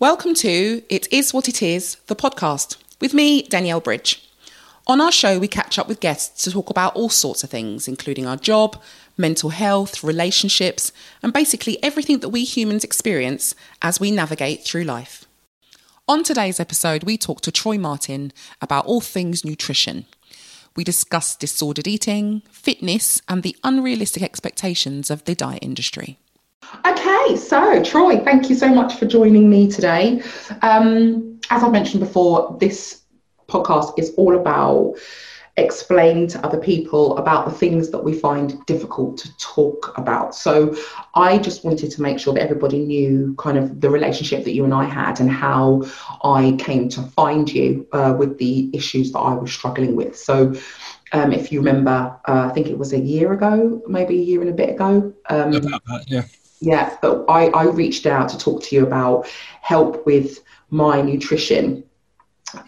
Welcome to It Is What It Is, the podcast, with me, Danielle Bridge. On our show, we catch up with guests to talk about all sorts of things, including our job, mental health, relationships, and basically everything that we humans experience as we navigate through life. On today's episode, we talk to Troy Martin about all things nutrition. We discuss disordered eating, fitness, and the unrealistic expectations of the diet industry. Okay, so Troy, thank you so much for joining me today. Um, as I've mentioned before, this podcast is all about explaining to other people about the things that we find difficult to talk about. So I just wanted to make sure that everybody knew kind of the relationship that you and I had and how I came to find you uh, with the issues that I was struggling with. So um, if you remember, uh, I think it was a year ago, maybe a year and a bit ago. Um, yeah yeah, but I, I reached out to talk to you about help with my nutrition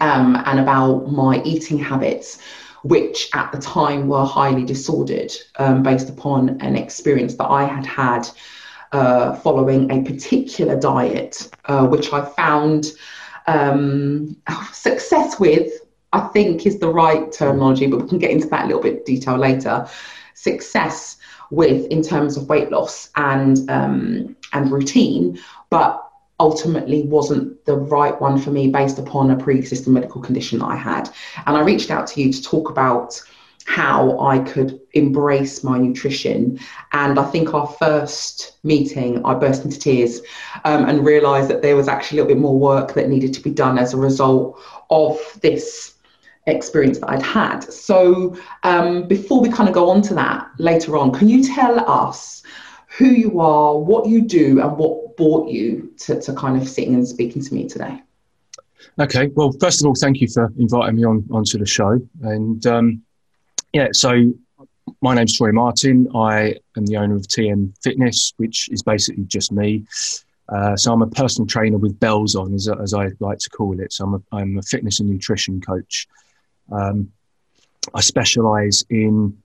um, and about my eating habits, which at the time were highly disordered um, based upon an experience that I had had uh, following a particular diet, uh, which I found um, success with. I think is the right terminology, but we can get into that a little bit detail later. Success with in terms of weight loss and um, and routine, but ultimately wasn't the right one for me based upon a pre-existing medical condition that I had. And I reached out to you to talk about how I could embrace my nutrition. And I think our first meeting, I burst into tears um, and realized that there was actually a little bit more work that needed to be done as a result of this experience that I'd had. So um, before we kind of go on to that later on, can you tell us who you are, what you do, and what brought you to, to kind of sitting and speaking to me today? Okay, well, first of all, thank you for inviting me on onto the show. And um, yeah, so my name's Troy Martin. I am the owner of TM Fitness, which is basically just me. Uh, so I'm a personal trainer with bells on, as, as I like to call it. So I'm a, I'm a fitness and nutrition coach. Um, I specialize in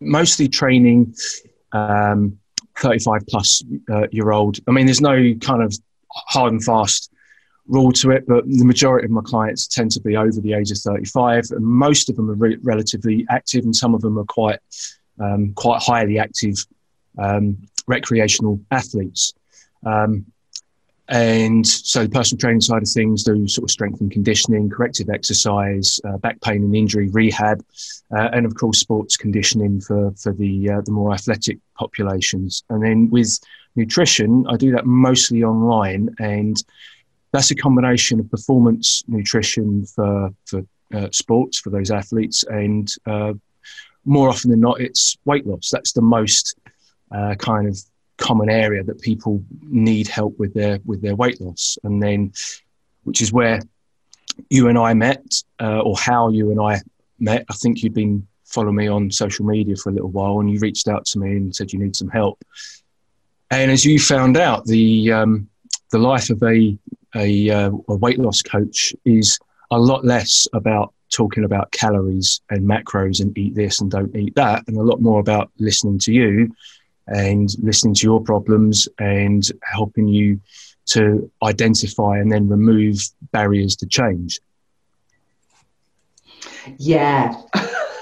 mostly training um, 35 plus uh, year old. I mean, there's no kind of hard and fast rule to it, but the majority of my clients tend to be over the age of 35, and most of them are re- relatively active, and some of them are quite um, quite highly active um, recreational athletes. Um, and so the personal training side of things do sort of strength and conditioning, corrective exercise, uh, back pain and injury rehab, uh, and of course sports conditioning for for the uh, the more athletic populations. And then with nutrition, I do that mostly online, and that's a combination of performance nutrition for for uh, sports for those athletes, and uh, more often than not, it's weight loss. That's the most uh, kind of common area that people need help with their with their weight loss, and then which is where you and I met, uh, or how you and I met. I think you'd been following me on social media for a little while, and you reached out to me and said you need some help. And as you found out, the um, the life of a a, uh, a weight loss coach is a lot less about talking about calories and macros and eat this and don't eat that, and a lot more about listening to you and listening to your problems and helping you to identify and then remove barriers to change. Yeah,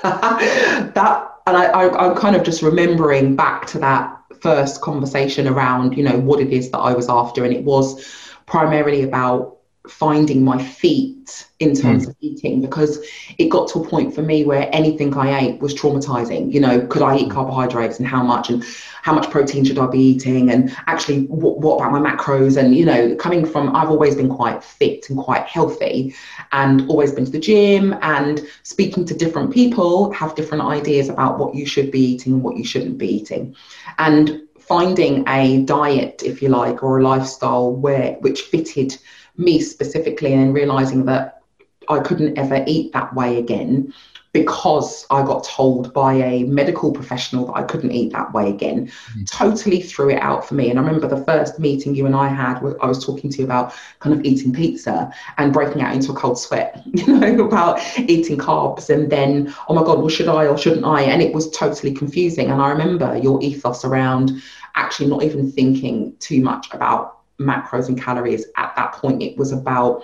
that, and I, I, I'm kind of just remembering back to that first conversation around, you know, what it is that I was after, and it was primarily about finding my feet in terms mm. of eating because it got to a point for me where anything I ate was traumatizing. You know, could I eat carbohydrates and how much and how much protein should I be eating? And actually, what, what about my macros? And, you know, coming from, I've always been quite fit and quite healthy and always been to the gym and speaking to different people have different ideas about what you should be eating and what you shouldn't be eating. And finding a diet, if you like, or a lifestyle where which fitted me specifically and realizing that I couldn't ever eat that way again because I got told by a medical professional that I couldn't eat that way again, mm. totally threw it out for me. And I remember the first meeting you and I had, I was talking to you about kind of eating pizza and breaking out into a cold sweat, you know, about eating carbs. And then, oh my God, well, should I or shouldn't I? And it was totally confusing. And I remember your ethos around actually not even thinking too much about macros and calories. At that point, it was about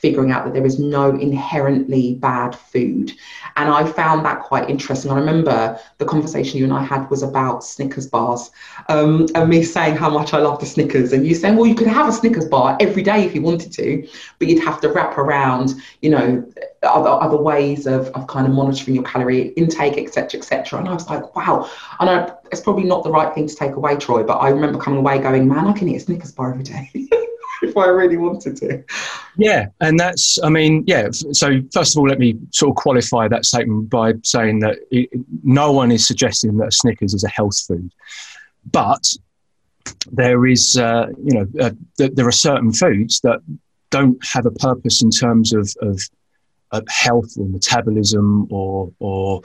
figuring out that there is no inherently bad food. And I found that quite interesting. I remember the conversation you and I had was about Snickers bars um, and me saying how much I love the Snickers, and you saying, well, you could have a Snickers bar every day if you wanted to, but you'd have to wrap around, you know, other, other ways of, of kind of monitoring your calorie intake, etc., etc. And I was like, wow. And I, it's probably not the right thing to take away, Troy, but I remember coming away going, man, I can eat a Snickers bar every day. if I really wanted to. Yeah, and that's, I mean, yeah. So first of all, let me sort of qualify that statement by saying that it, no one is suggesting that Snickers is a health food, but there is, uh, you know, uh, th- there are certain foods that don't have a purpose in terms of, of, of health or metabolism or or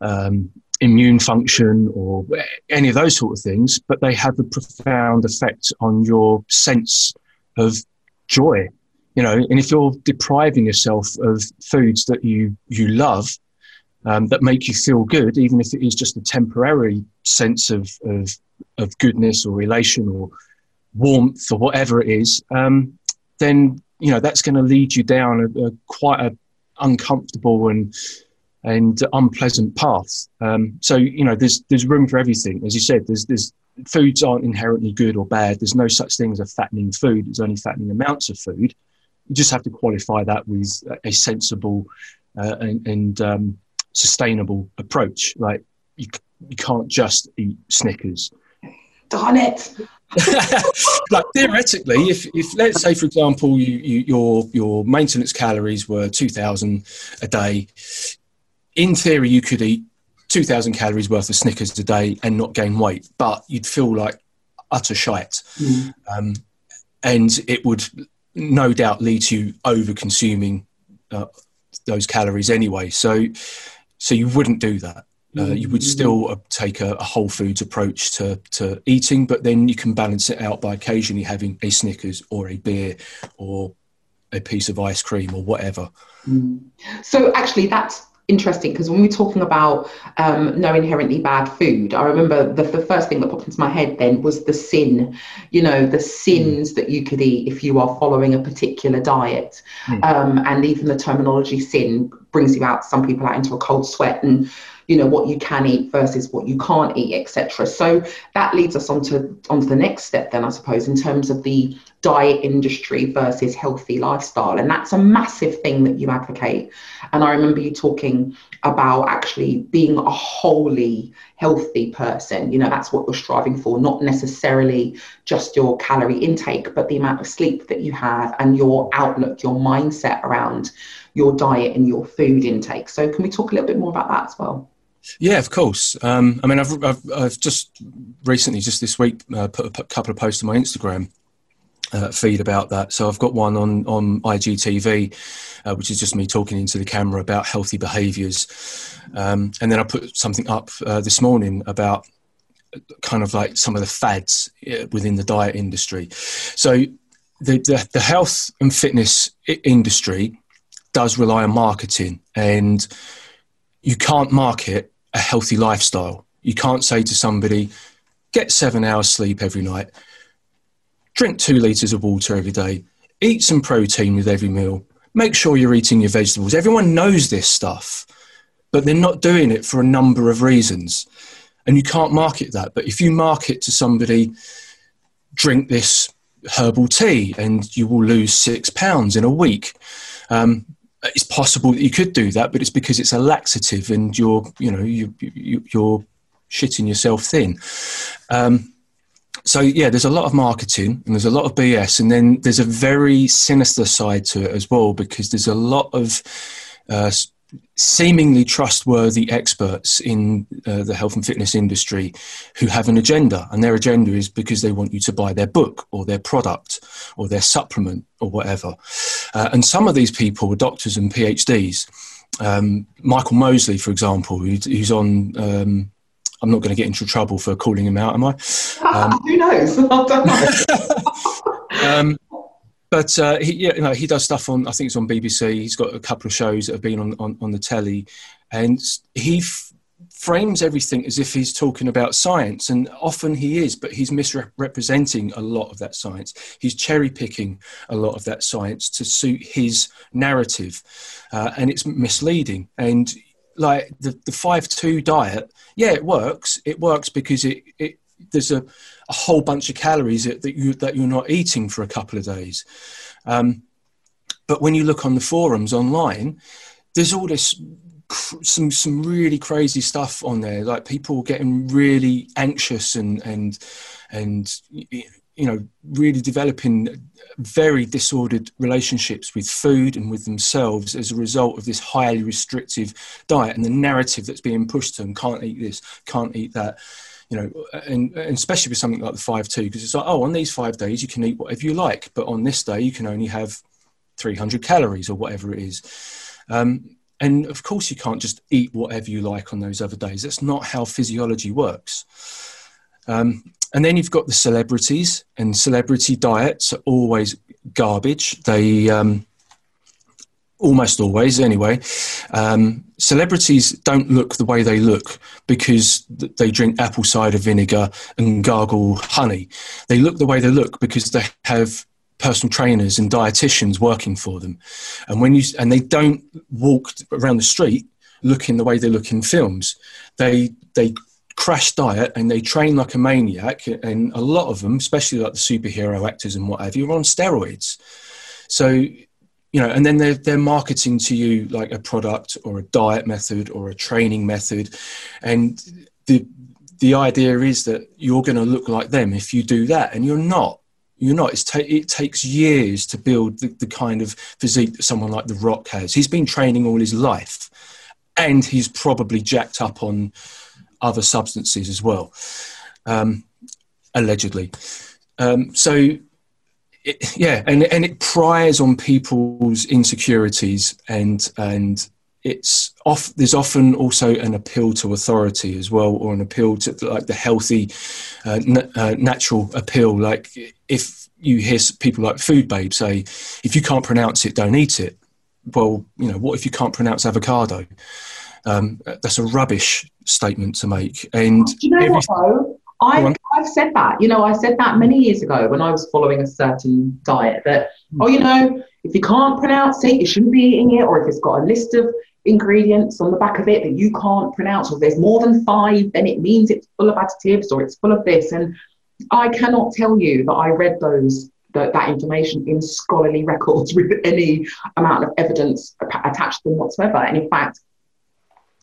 um, immune function or any of those sort of things, but they have a profound effect on your sense of joy. You know, and if you're depriving yourself of foods that you you love, um, that make you feel good, even if it is just a temporary sense of of, of goodness or relation or warmth or whatever it is, um, then you know that's going to lead you down a, a quite a uncomfortable and and unpleasant path. Um, so you know, there's there's room for everything. As you said, there's there's foods aren't inherently good or bad. There's no such thing as a fattening food. There's only fattening amounts of food. You just have to qualify that with a sensible uh, and, and um, sustainable approach. Like you, you can't just eat Snickers. Darn it! like theoretically, if, if let's say for example you, you, your your maintenance calories were two thousand a day, in theory you could eat 2,000 calories worth of Snickers a day and not gain weight, but you'd feel like utter shite. Mm. Um, and it would no doubt lead to you over consuming uh, those calories anyway. So, so you wouldn't do that. Uh, you would mm. still uh, take a, a, whole foods approach to, to eating, but then you can balance it out by occasionally having a Snickers or a beer or a piece of ice cream or whatever. Mm. So actually, that's interesting because when we're talking about um, no inherently bad food, I remember the, the first thing that popped into my head then was the sin, you know, the sins mm. that you could eat if you are following a particular diet. Mm. Um, and even the terminology sin brings you out, some people out into a cold sweat and you know what you can eat versus what you can't eat etc so that leads us on to onto the next step then i suppose in terms of the diet industry versus healthy lifestyle. And that's a massive thing that you advocate. And i remember you talking about actually being a wholly healthy person. You know that's what you're striving for not necessarily just your calorie intake but the amount of sleep that you have and your outlook your mindset around your diet and your food intake. So can we talk a little bit more about that as well yeah, of course. Um, I mean, I've, I've, I've, just recently, just this week, uh, put a couple of posts on my Instagram uh, feed about that. So I've got one on on IGTV, uh, which is just me talking into the camera about healthy behaviours, um, and then I put something up uh, this morning about kind of like some of the fads uh, within the diet industry. So the, the, the health and fitness industry does rely on marketing and you can't market a healthy lifestyle. You can't say to somebody, get seven hours sleep every night, drink two litres of water every day, eat some protein with every meal, make sure you're eating your vegetables. Everyone knows this stuff, but they're not doing it for a number of reasons. And you can't market that. But if you market to somebody, drink this herbal tea and you will lose six pounds in a week. Um, it's possible that you could do that, but it's because it's a laxative and you're, you know, you, you, you're shitting yourself thin. Um, so yeah, there's a lot of marketing and there's a lot of BS, and then there's a very sinister side to it as well because there's a lot of uh, seemingly trustworthy experts in uh, the health and fitness industry who have an agenda, and their agenda is because they want you to buy their book or their product or their supplement or whatever. Uh, and some of these people were doctors and PhDs. Um, Michael Mosley, for example, who, who's on. Um, I'm not going to get into trouble for calling him out, am I? Um, Who knows? I don't know. um, but uh, he, you know, he does stuff on. I think it's on BBC. He's got a couple of shows that have been on on, on the telly, and he f- frames everything as if he's talking about science, and often he is, but he's misrepresenting a lot of that science. He's cherry picking a lot of that science to suit his narrative, uh, and it's misleading. And like the, the 5 2 diet, yeah, it works. It works because it, it there's a, a whole bunch of calories that, that, you, that you're not eating for a couple of days. Um, but when you look on the forums online, there's all this some some really crazy stuff on there. Like people getting really anxious and and and you know really developing very disordered relationships with food and with themselves as a result of this highly restrictive diet and the narrative that's being pushed to them. Can't eat this can't eat that you know and, and especially with something like the 5-2 because it's like oh on these five days you can eat whatever you like but on this day you can only have 300 calories or whatever it is um, and of course, you can't just eat whatever you like on those other days. That's not how physiology works. Um, and then you've got the celebrities, and celebrity diets are always garbage. They um, almost always, anyway. Um, celebrities don't look the way they look because they drink apple cider vinegar and gargle honey. They look the way they look because they have personal trainers and dietitians working for them and when you and they don't walk around the street looking the way they look in films they they crash diet and they train like a maniac and a lot of them especially like the superhero actors and what have you are on steroids so you know and then they're, they're marketing to you like a product or a diet method or a training method and the the idea is that you're going to look like them if you do that and you're not you're not. Ta- it takes years to build the, the kind of physique that someone like The Rock has. He's been training all his life, and he's probably jacked up on other substances as well, um, allegedly. Um, so, it, yeah, and and it pries on people's insecurities and and it's off there's often also an appeal to authority as well or an appeal to like the healthy uh, n- uh, natural appeal. Like if you hear people like food babe say if you can't pronounce it don't eat it. Well you know what if you can't pronounce avocado? Um, that's a rubbish statement to make and Do you know every- what though I've, I've said that you know i said that many years ago when i was following a certain diet that mm. oh you know if you can't pronounce it you shouldn't be eating it or if it's got a list of ingredients on the back of it that you can't pronounce, or there's more than five, then it means it's full of additives or it's full of this. And I cannot tell you that I read those that, that information in scholarly records with any amount of evidence attached to them whatsoever. And in fact,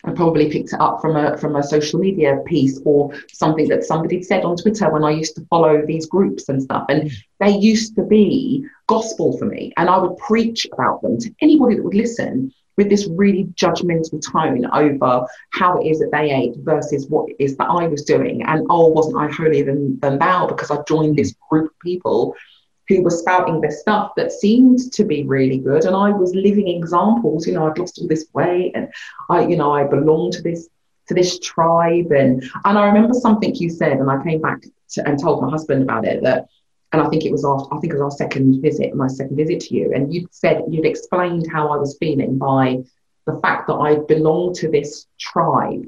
I probably picked it up from a from a social media piece or something that somebody said on Twitter when I used to follow these groups and stuff. And they used to be gospel for me. And I would preach about them to anybody that would listen with this really judgmental tone over how it is that they ate versus what it is that I was doing. And oh, wasn't I holier than, than thou because I joined this group of people who were spouting this stuff that seemed to be really good. And I was living examples, you know, I'd lost all this weight and I, you know, I belong to this to this tribe. And and I remember something you said, and I came back to, and told my husband about it that and I think it was after, I think it was our second visit, my second visit to you, and you said you'd explained how I was feeling by the fact that I belonged to this tribe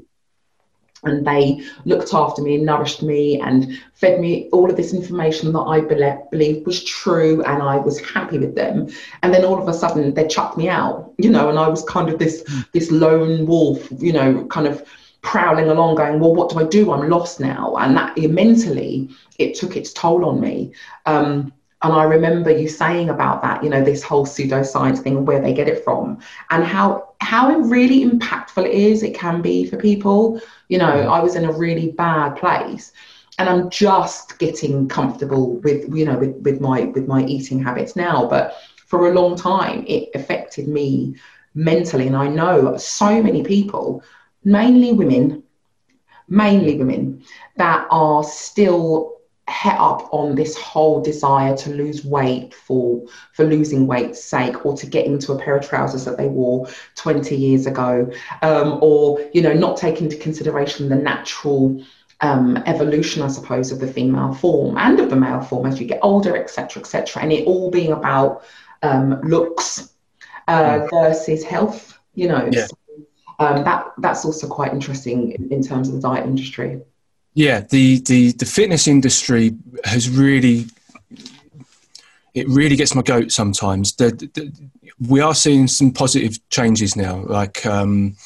and they looked after me and nourished me and fed me all of this information that I believed was true and I was happy with them. And then all of a sudden they chucked me out you know and I was kind of this this lone wolf you know kind of prowling along going well what do i do? I'm lost now. And that mentally it took its toll on me. Um, and i remember you saying about that you know this whole pseudoscience thing where they get it from and how how really impactful it is it can be for people. You know mm-hmm. i was in a really bad place and i'm just getting comfortable with you know with, with my with my eating habits now. But for a long time it affected me mentally and i know so many people mainly women, mainly women that are still het up on this whole desire to lose weight for for losing weight's sake or to get into a pair of trousers that they wore 20 years ago um, or you know not take into consideration the natural um, evolution i suppose of the female form and of the male form as you get older etc etc and it all being about um, looks uh, mm. versus health you know yeah. so um, that that's also quite interesting in, in terms of the diet industry. Yeah, the, the, the fitness industry has really, it really gets my goat sometimes. The, the, we are seeing some positive changes now, like um,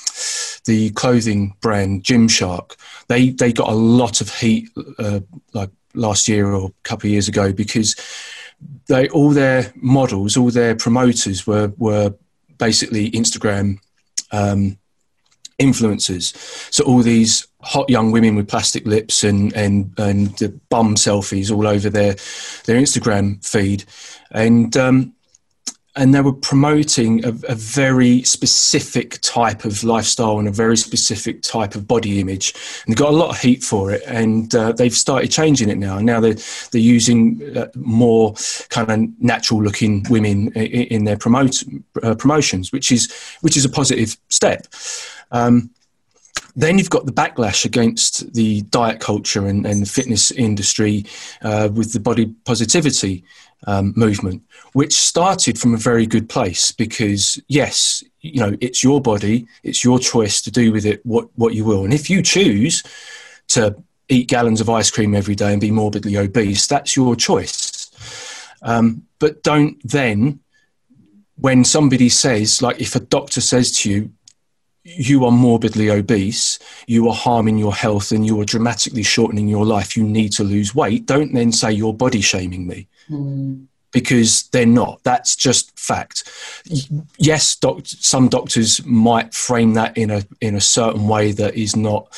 the clothing brand Gymshark. They they got a lot of heat uh, like last year or a couple of years ago because they all their models, all their promoters were were basically Instagram um, influencers. So all these hot young women with plastic lips and and and the bum selfies all over their their Instagram feed, and um, and they were promoting a, a, very specific type of lifestyle and a very specific type of body image, and they got a lot of heat for it. And uh, they've started changing it now. And now they're they're using uh, more kind of natural looking women in, in their promote uh, promotions, which is which is a positive step. Um, then you've got the backlash against the diet culture and, and the fitness industry uh, with the body positivity um, movement, which started from a very good place because, yes, you know, it's your body, it's your choice to do with it what, what you will. And if you choose to eat gallons of ice cream every day and be morbidly obese, that's your choice. Um, but don't then, when somebody says, like if a doctor says to you, you are morbidly obese, you are harming your health, and you are dramatically shortening your life, you need to lose weight. Don't then say you're body shaming me. Mm. Because they're not. That's just fact. Yes, doc- some doctors might frame that in a in a certain way that is not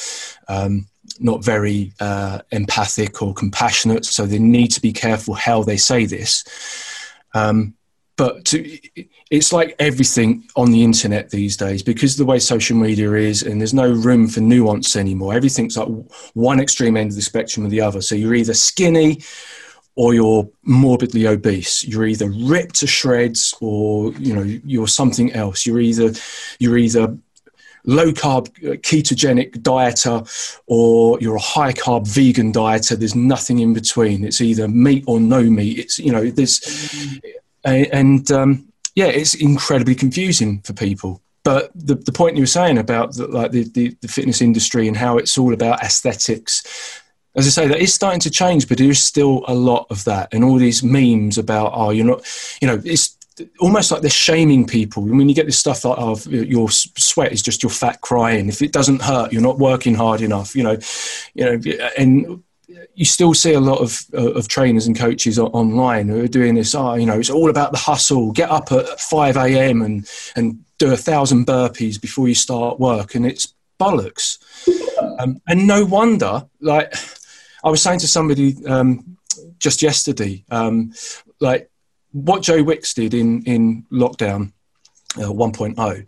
um, not very uh, empathic or compassionate. So they need to be careful how they say this. Um, but to, it's like everything on the internet these days because the way social media is and there's no room for nuance anymore. Everything's like one extreme end of the spectrum or the other. So you're either skinny or you're morbidly obese. You're either ripped to shreds or you know you're something else. You're either you're either low carb uh, ketogenic dieter or you're a high carb vegan dieter. There's nothing in between. It's either meat or no meat. It's you know there's and um, yeah, it's incredibly confusing for people. But the, the point you were saying about the, like the, the, the fitness industry and how it's all about aesthetics, as I say, that is starting to change, but there is still a lot of that, and all these memes about oh, you're not, you know, it's almost like they're shaming people. I mean, you get this stuff like, oh, your sweat is just your fat crying. If it doesn't hurt, you're not working hard enough. You know, you know, and you still see a lot of uh, of trainers and coaches online who are doing this. Oh, you know, it's all about the hustle. Get up at five a.m. and and do a thousand burpees before you start work, and it's bollocks. Um, and no wonder. Like I was saying to somebody um, just yesterday, um, like what Joe Wicks did in in lockdown uh, 1.0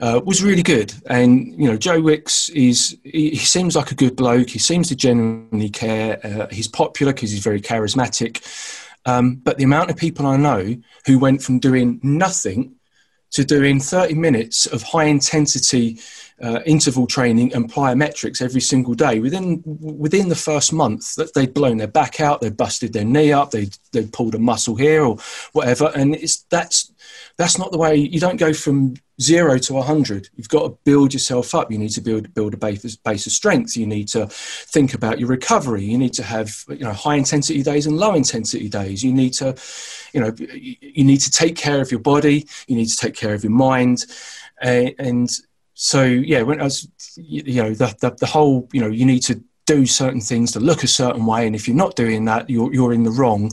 uh, was really good. And you know, Joe Wicks is he, he, seems like a good bloke. He seems to genuinely care. Uh, he's popular because he's very charismatic. Um, but the amount of people I know who went from doing nothing to doing 30 minutes of high intensity uh, interval training and plyometrics every single day. Within within the first month that they'd blown their back out they'd busted their knee up they they pulled a muscle here or whatever. And it's that's that's not the way you don't go from zero to 100 you've got to build yourself up. You need to build build a base, base of strength. You need to think about your recovery. You need to have you know high intensity days and low intensity days. You need to you know you need to take care of your body. You need to take care of your mind. Uh, and so yeah when i was you know the, the, the whole you know you need to do certain things to look a certain way. And if you're not doing that you're, you're in the wrong.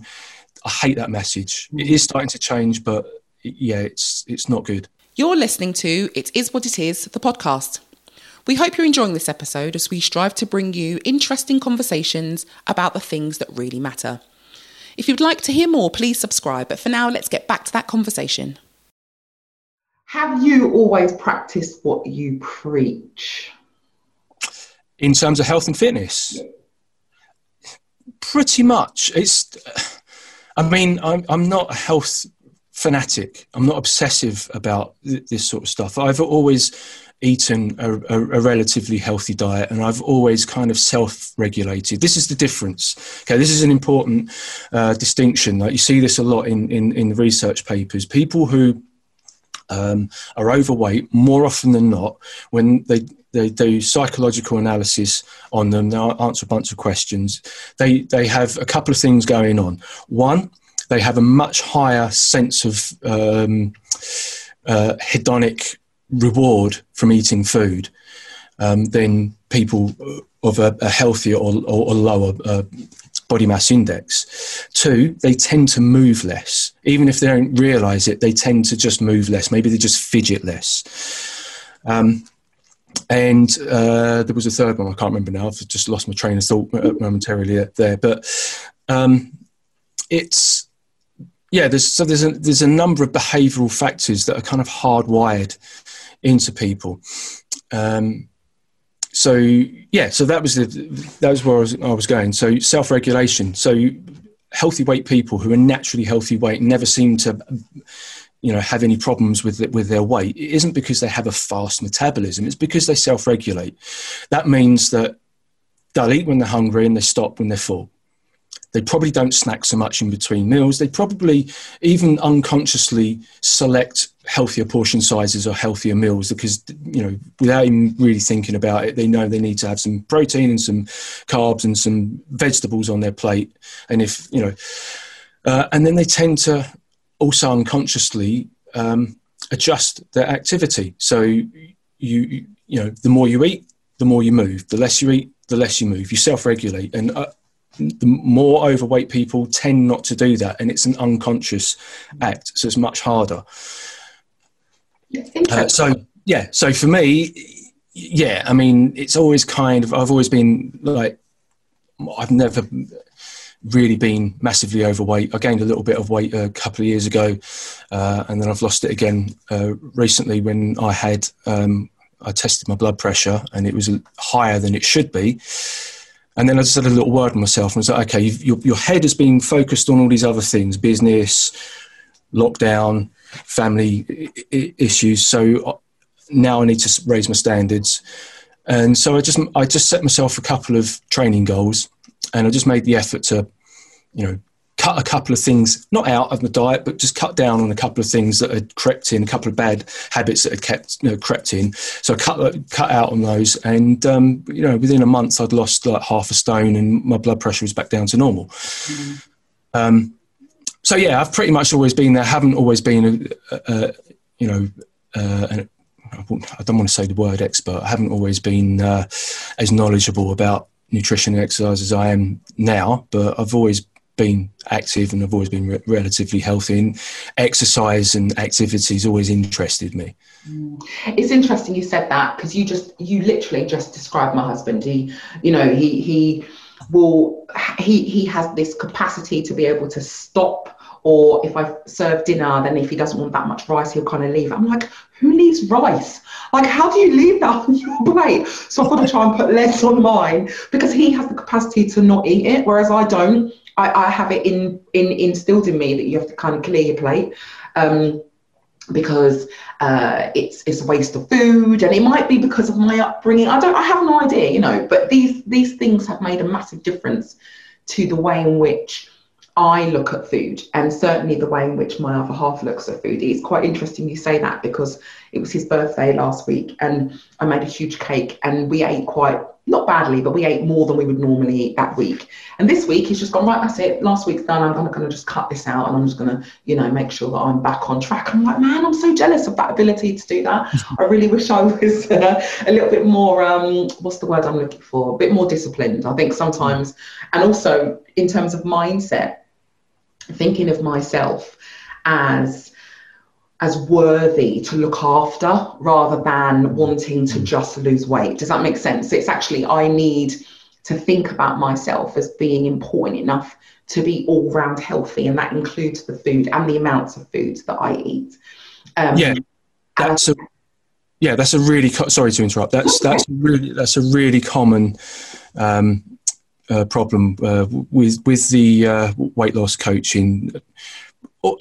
I hate that message. It is starting to change but yeah, it's it's not good. You're listening to It Is What It Is, the podcast. We hope you're enjoying this episode as we strive to bring you interesting conversations about the things that really matter. If you'd like to hear more, please subscribe. But for now, let's get back to that conversation. Have you always practiced what you preach? In terms of health and fitness? Pretty much. It's. I mean, I'm, I'm not a health fanatic. I'm not obsessive about th- this sort of stuff. I've always eaten a, a, a, relatively healthy diet and I've always kind of self regulated. This is the difference. Okay, this is an important uh, distinction. Like you see this a lot in, in, in research papers. People who um, are overweight more often than not when they they do psychological analysis on them. They answer a bunch of questions. They they have a couple of things going on. One, they have a much higher sense of um, uh, hedonic reward from eating food um, than people of a, a healthier or, or, or lower uh, body mass index. Two, they tend to move less. Even if they don't realize it, they tend to just move less. Maybe they just fidget less. Um, and uh, there was a third one, I can't remember now. I've just lost my train of thought momentarily there. But um, it's, yeah, there's, so there's a, there's a number of behavioral factors that are kind of hardwired into people. Um, so yeah, so that was the, that was where I was, I was going. So self regulation. So healthy weight people who are naturally healthy weight never seem to you know have any problems with with their weight it isn't because they have a fast metabolism it's because they self-regulate that means that they'll eat when they're hungry and they stop when they're full they probably don't snack so much in between meals. They probably even unconsciously select healthier portion sizes or healthier meals because, you know, without even really thinking about it, they know they need to have some protein and some carbs and some vegetables on their plate. And if, you know, uh, and then they tend to also unconsciously um, adjust their activity. So you, you know, the more you eat, the more you move. The less you eat, the less you move. You self-regulate, and uh, the more overweight people tend not to do that, and it's an unconscious act, so it's much harder. Uh, so yeah, so for me, yeah, I mean, it's always kind of I've always been like I've never really been massively overweight. I gained a little bit of weight a couple of years ago, uh, and then I've lost it again uh, recently when I had um, I tested my blood pressure and it was higher than it should be. And then I just had a little word with myself and was like, okay, your, your head has been focused on all these other things, business, lockdown, family issues. So uh, now I need to raise my standards. And so I just, I just set myself a couple of training goals and I just made the effort to, you know, cut a couple of things, not out of the diet, but just cut down on a couple of things that had crept in, a couple of bad habits that had kept you know, crept in. So I cut cut out on those, and um, you know, within a month, I'd lost like half a stone, and my blood pressure was back down to normal. Mm-hmm. Um, so yeah, I've pretty much always been there. Haven't always been a, a, a you know. Uh, I don't want to say the word expert. I haven't always been uh, as knowledgeable about nutrition and exercise as I am now, but I've always been active and I've always been re- relatively healthy. And exercise and activities always interested me. Mm. It's interesting you said that because you just you literally just described my husband. He, you know, he he will he he has this capacity to be able to stop. Or if I serve dinner, then if he doesn't want that much rice, he'll kind of leave. I'm like, who leaves rice? Like, how do you leave that on your plate? So I've got to try and put less on mine because he has the capacity to not eat it, whereas I don't. I, I have it in, in instilled in me that you have to kind of clear your plate. Um, because uh, it's it's a waste of food, and it might be because of my upbringing. I don't, I have no idea, you know. But these these things have made a massive difference to the way in which I look at food, and certainly the way in which my other half looks at food. It's quite interesting you say that because it was his birthday last week, and I made a huge cake, and we ate quite not badly, but we ate more than we would normally eat that week. And this week he's just gone, right, that's it. Last week's done. I'm going to just cut this out and I'm just going to, you know, make sure that I'm back on track. I'm like, man, I'm so jealous of that ability to do that. I really wish I was uh, a little bit more, um, what's the word I'm looking for? A bit more disciplined. I think sometimes, and also in terms of mindset, thinking of myself as as worthy to look after rather than wanting to just lose weight. Does that make sense? It's actually, I need to think about myself as being important enough to be all round healthy, and that includes the food and the amounts of foods that I eat. Um, yeah, that's a yeah, that's a really co- sorry to interrupt. That's okay. that's really that's a really common um, uh, problem uh, with with the uh, weight loss coaching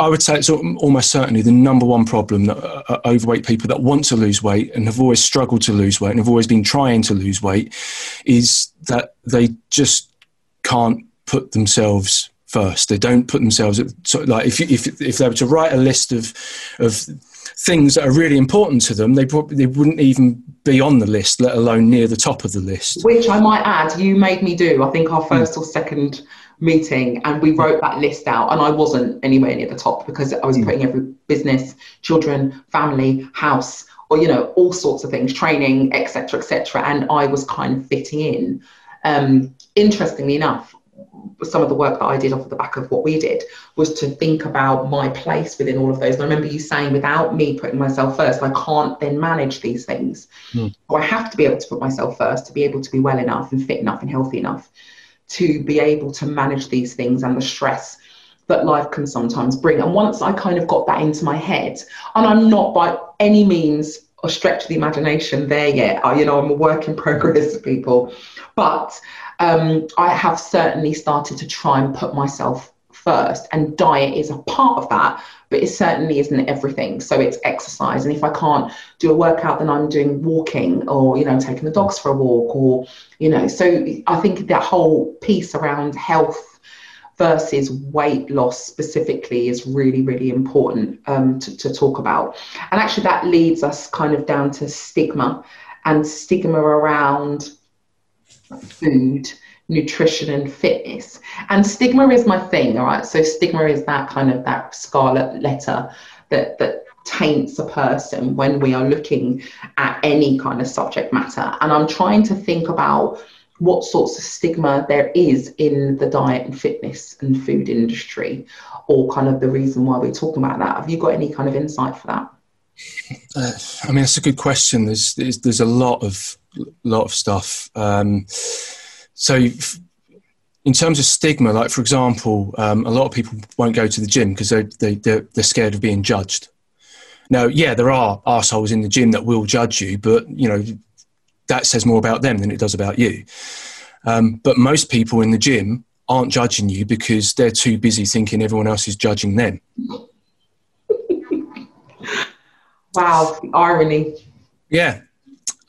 I would say it's almost certainly the number one problem that uh, uh, overweight people that want to lose weight and have always struggled to lose weight and have always been trying to lose weight is that they just can't put themselves first. They don't put themselves at of like if, if if they were to write a list of of things that are really important to them, they probably they wouldn't even be on the list, let alone near the top of the list. Which I might add, you made me do. I think our first or second meeting, and we wrote that list out, and I wasn't anywhere near the top because I was putting every business, children, family, house, or you know all sorts of things, training, etc., etc., and I was kind of fitting in. Um, interestingly enough, some of the work that I did off the back of what we did was to think about my place within all of those. And I remember you saying, without me putting myself first, I can't then manage these things. Mm. So I have to be able to put myself first to be able to be well enough and fit enough and healthy enough to be able to manage these things and the stress that life can sometimes bring. And once I kind of got that into my head, and I'm not by any means a stretch of the imagination there yet, I, you know, I'm a work in progress, people, but um, I have certainly started to try and put myself first, and diet is a part of that, but it certainly isn't everything. So it's exercise, and if I can't do a workout, then I'm doing walking, or you know, taking the dogs for a walk, or you know. So I think that whole piece around health versus weight loss specifically is really, really important um, to, to, talk about. And actually, that leads us kind of down to stigma and stigma around food, nutrition, and fitness. And stigma is my thing, all right? So stigma is that kind of that scarlet letter that that taints a person when we are looking at any kind of subject matter. And I'm trying to think about what sorts of stigma there is in the diet and fitness and food industry, or kind of the reason why we're talking about that. Have you got any kind of insight for that? Uh, I mean, that's a good question. There's, there's, there's a lot of lot of stuff. Um, so, in terms of stigma, like for example, um, a lot of people won't go to the gym because they, they they're, they're scared of being judged. Now, yeah, there are assholes in the gym that will judge you, but you know that says more about them than it does about you. Um, but most people in the gym aren't judging you because they're too busy thinking everyone else is judging them. wow, irony. Yeah.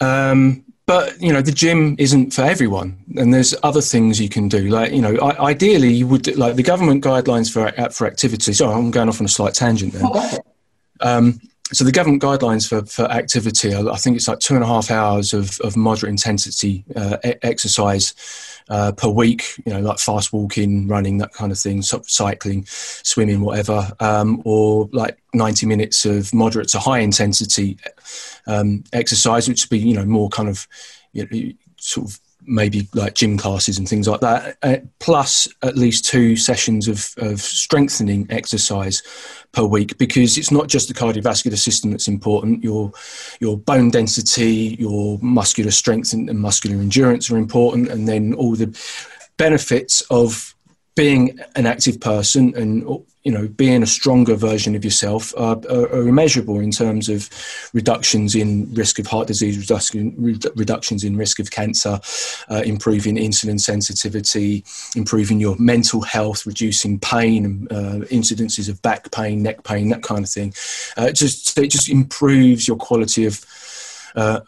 Um, but you know the gym isn't for everyone and there's other things you can do. Like you know ideally you would like the government guidelines for for activities oh i'm going off on a slight tangent there oh, um, so the government guidelines for, for activity i think it's like two and a half hours of, of moderate intensity uh, exercise uh, per week you know like fast walking running that kind of thing cycling swimming whatever um, or like 90 minutes of moderate to high intensity um, exercise, which would be you know more kind of you know, sort of maybe like gym classes and things like that, uh, plus at least two sessions of, of strengthening exercise per week because it's not just the cardiovascular system that's important. Your your bone density, your muscular strength and, and muscular endurance are important, and then all the benefits of being an active person and you know being a stronger version of yourself are, are, are immeasurable in terms of reductions in risk of heart disease reduction, reductions in risk of cancer uh, improving insulin sensitivity improving your mental health reducing pain uh, incidences of back pain neck pain that kind of thing. Uh, it just it just improves your quality of uh,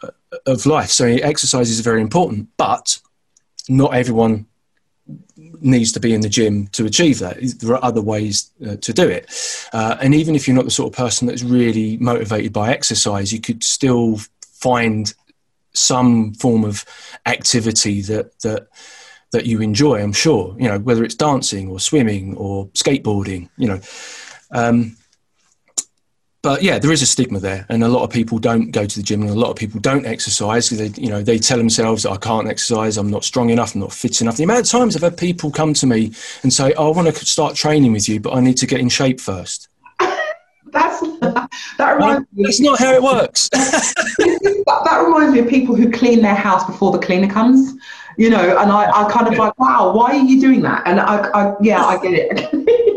of life. So exercise is very important but not everyone needs to be in the gym to achieve that. There are other ways uh, to do it. Uh, and even if you're not the sort of person that's really motivated by exercise, you could still find some form of activity that that that you enjoy. I'm sure, you know, whether it's dancing or swimming or skateboarding, you know. Um, but yeah, there is a stigma there, and a lot of people don't go to the gym, and a lot of people don't exercise. They, you know, they tell themselves, "I can't exercise. I'm not strong enough. I'm not fit enough." The amount of times I've had people come to me and say, oh, "I want to start training with you, but I need to get in shape first. That's that reminds me. That's not how it works. that, that reminds me of people who clean their house before the cleaner comes you know, and I, I kind of like, wow, why are you doing that? And I, I yeah, I get it.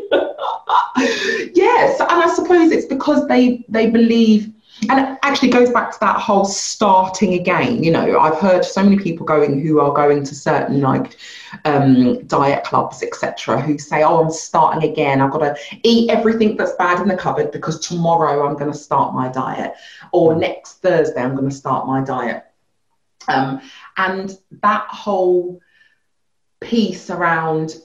Yes, and I suppose it's because they they believe and it actually goes back to that whole starting again you know i've heard so many people going who are going to certain like um, diet clubs etc who say oh i'm starting again. I've got to eat everything that's bad in the cupboard because tomorrow i'm going to start my diet or next thursday i'm going to start my diet. Um, and that whole piece around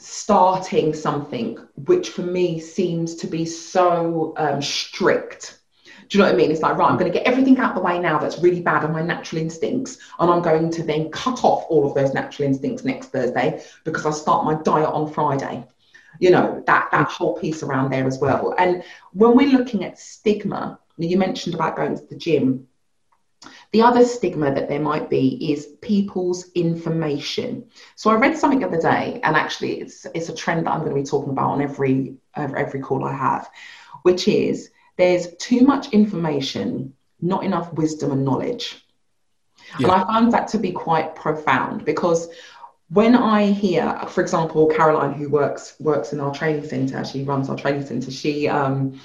starting something which for me seems to be so um, strict. Do you know what I mean? It's like, right, I'm going to get everything out the way now that's really bad on my natural instincts. And I'm going to then cut off all of those natural instincts next Thursday because I start my diet on Friday. You know, that, that whole piece around there as well. And when we're looking at stigma, you mentioned about going to the gym. The other stigma that there might be is people's information. So I read something the other day, and actually it's it's a trend that I'm going to be talking about on every every call I have, which is there's too much information, not enough wisdom and knowledge. Yeah. And I found that to be quite profound because when I hear, for example, Caroline, who works works in our training centre, she runs our training centre. She um,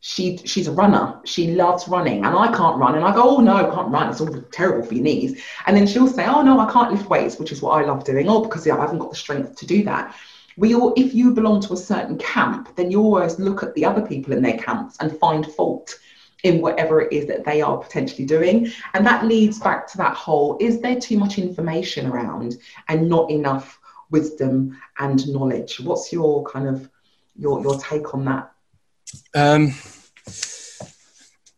she she's a runner. She loves running, and I can't run. And I go, oh no, I can't run. It's all terrible for your knees. And then she'll say, oh no, I can't lift weights, which is what I love doing. Oh, because I haven't got the strength to do that. We all, if you belong to a certain camp, then you always look at the other people in their camps and find fault in whatever it is that they are potentially doing. And that leads back to that whole: is there too much information around and not enough wisdom and knowledge? What's your kind of your your take on that? Um,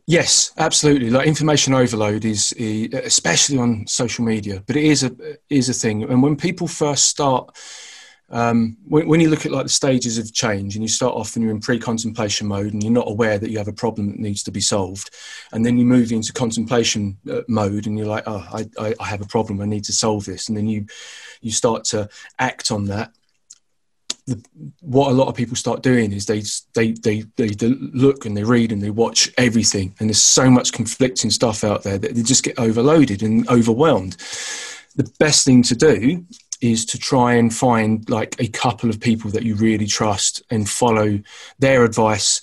yes, absolutely. Like information overload is, especially on social media, but it is a is a thing. And when people first start, um, when, when, you look at like the stages of change, and you start off and you're in pre-contemplation mode, and you're not aware that you have a problem that needs to be solved, and then you move into contemplation uh, mode, and you're like, oh, I, I, I have a problem, I need to solve this, and then you you start to act on that the, what a lot of people start doing is they, they they they look and they read and they watch everything, and there's so much conflicting stuff out there that they just get overloaded and overwhelmed. The best thing to do is to try and find like a couple of people that you really trust and follow their advice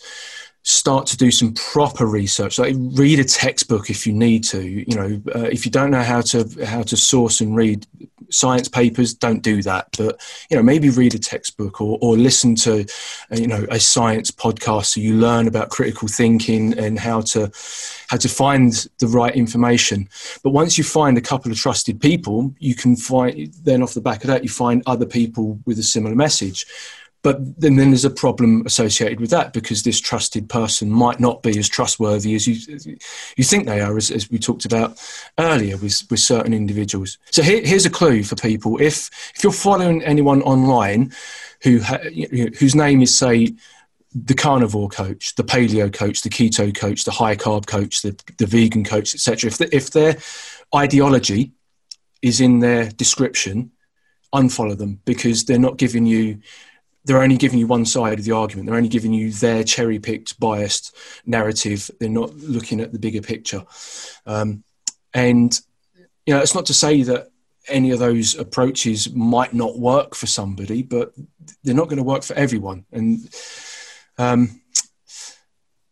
start to do some proper research. Like read a textbook if you need to you know uh, if you don't know how to how to source and read science papers don't do that. But you know maybe read a textbook or, or listen to uh, you know a science podcast so you learn about critical thinking and how to how to find the right information. But once you find a couple of trusted people you can find then off the back of that you find other people with a similar message but then, then there's a problem associated with that because this trusted person might not be as trustworthy as you you think they are, as, as we talked about earlier with, with certain individuals. So here, here's a clue for people: if if you're following anyone online who ha, whose name is say the carnivore coach, the paleo coach, the keto coach, the high carb coach, the, the vegan coach, etc. If the, if their ideology is in their description, unfollow them because they're not giving you they're only giving you one side of the argument. They're only giving you their cherry picked, biased narrative. They're not looking at the bigger picture. Um, and, you know, it's not to say that any of those approaches might not work for somebody, but they're not going to work for everyone. And, um,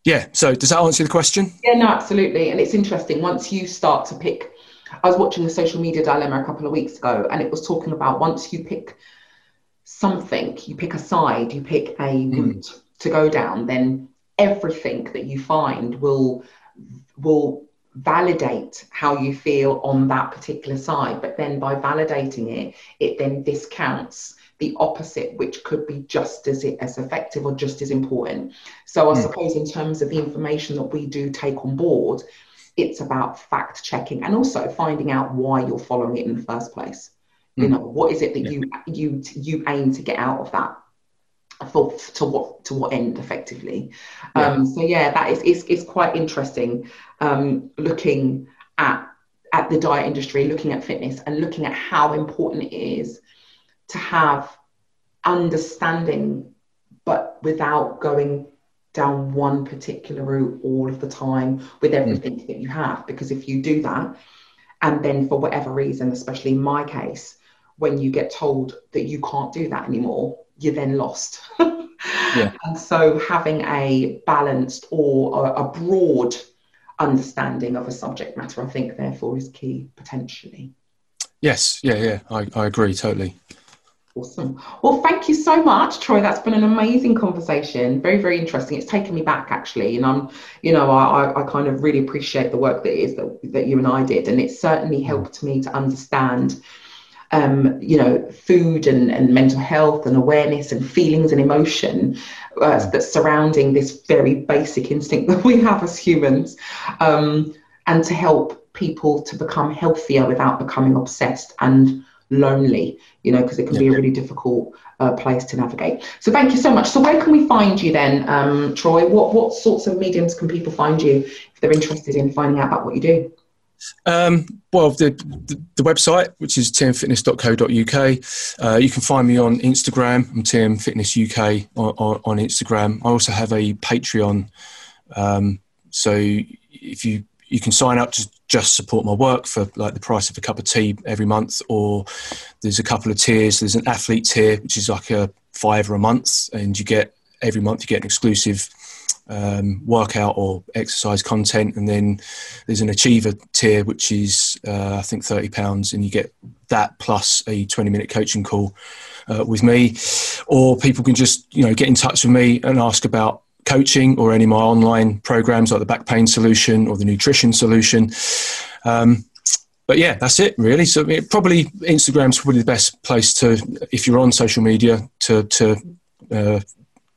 yeah, so does that answer the question? Yeah, no, absolutely. And it's interesting. Once you start to pick, I was watching a social media dilemma a couple of weeks ago, and it was talking about once you pick something, you pick a side, you pick a mm. to go down, then everything that you find will will validate how you feel on that particular side. But then by validating it, it then discounts the opposite, which could be just as as effective or just as important. So I mm. suppose in terms of the information that we do take on board, it's about fact checking and also finding out why you're following it in the first place you hmm. know what is it that yeah. you you you aim to get out of that for to what to what end effectively yeah. um so yeah that is is, is quite interesting um looking at at the diet industry looking at fitness and looking at how important it is to have understanding but without going down one particular route all of the time with hmm. everything mm. that you have because if you do that and then for whatever reason especially in my case when you get told that you can't do that anymore, you're then lost. yeah. And so having a balanced or a, a broad understanding of a subject matter, I think, therefore, is key potentially. Yes, yeah, yeah, I, I agree totally. Awesome. Well, thank you so much, Troy. That's been an amazing conversation. Very, very interesting. It's taken me back actually, and I'm, you know, I, I kind of really appreciate the work that is that, that you and I did, and it certainly mm. helped me to understand um, you know, food and, and mental health and awareness and feelings and emotion uh, that's surrounding this very basic instinct that we have as humans, um, and to help people to become healthier without becoming obsessed and lonely, you know, because it can yeah. be a really difficult uh, place to navigate. So thank you so much. So where can we find you then, um, Troy? What what sorts of mediums can people find you if they're interested in finding out about what you do? Um, well, the, the, the, website, which is tmfitness.co.uk. Uh, you can find me on Instagram. I'm tmfitnessuk on, on, on Instagram. I also have a Patreon. Um, so if you you can sign up to just support my work for like the price of a cup of tea every month, or there's a couple of tiers. There's an athlete tier, which is like a five or a month, and you get every month you get an exclusive um, workout or exercise content, and then there's an achiever tier, which is uh, I think thirty pounds, and you get that plus a twenty minute coaching call uh, with me, or people can just you know get in touch with me and ask about coaching or any of my online programs like the back pain solution or the nutrition solution. Um, but yeah, that's it really. So it, probably Instagram's probably the best place to, if you're on social media, to to uh,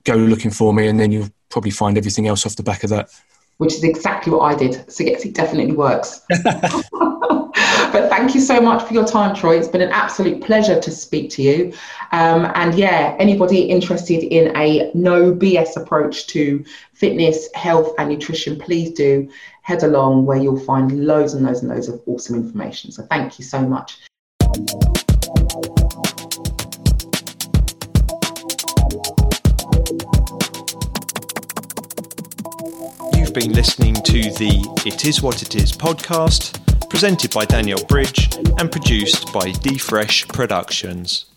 go looking for me, and then you'll probably find everything else off the back of that. Which is exactly what I did. So yes, it definitely works. but thank you so much for your time, Troy. It's been an absolute pleasure to speak to you. Um, and yeah, anybody interested in a no BS approach to fitness, health, and nutrition, please do head along where you'll find loads and loads and loads of awesome information. So thank you so much. You've been listening to the It Is What It Is podcast, presented by Danielle Bridge and produced by DeFresh Productions.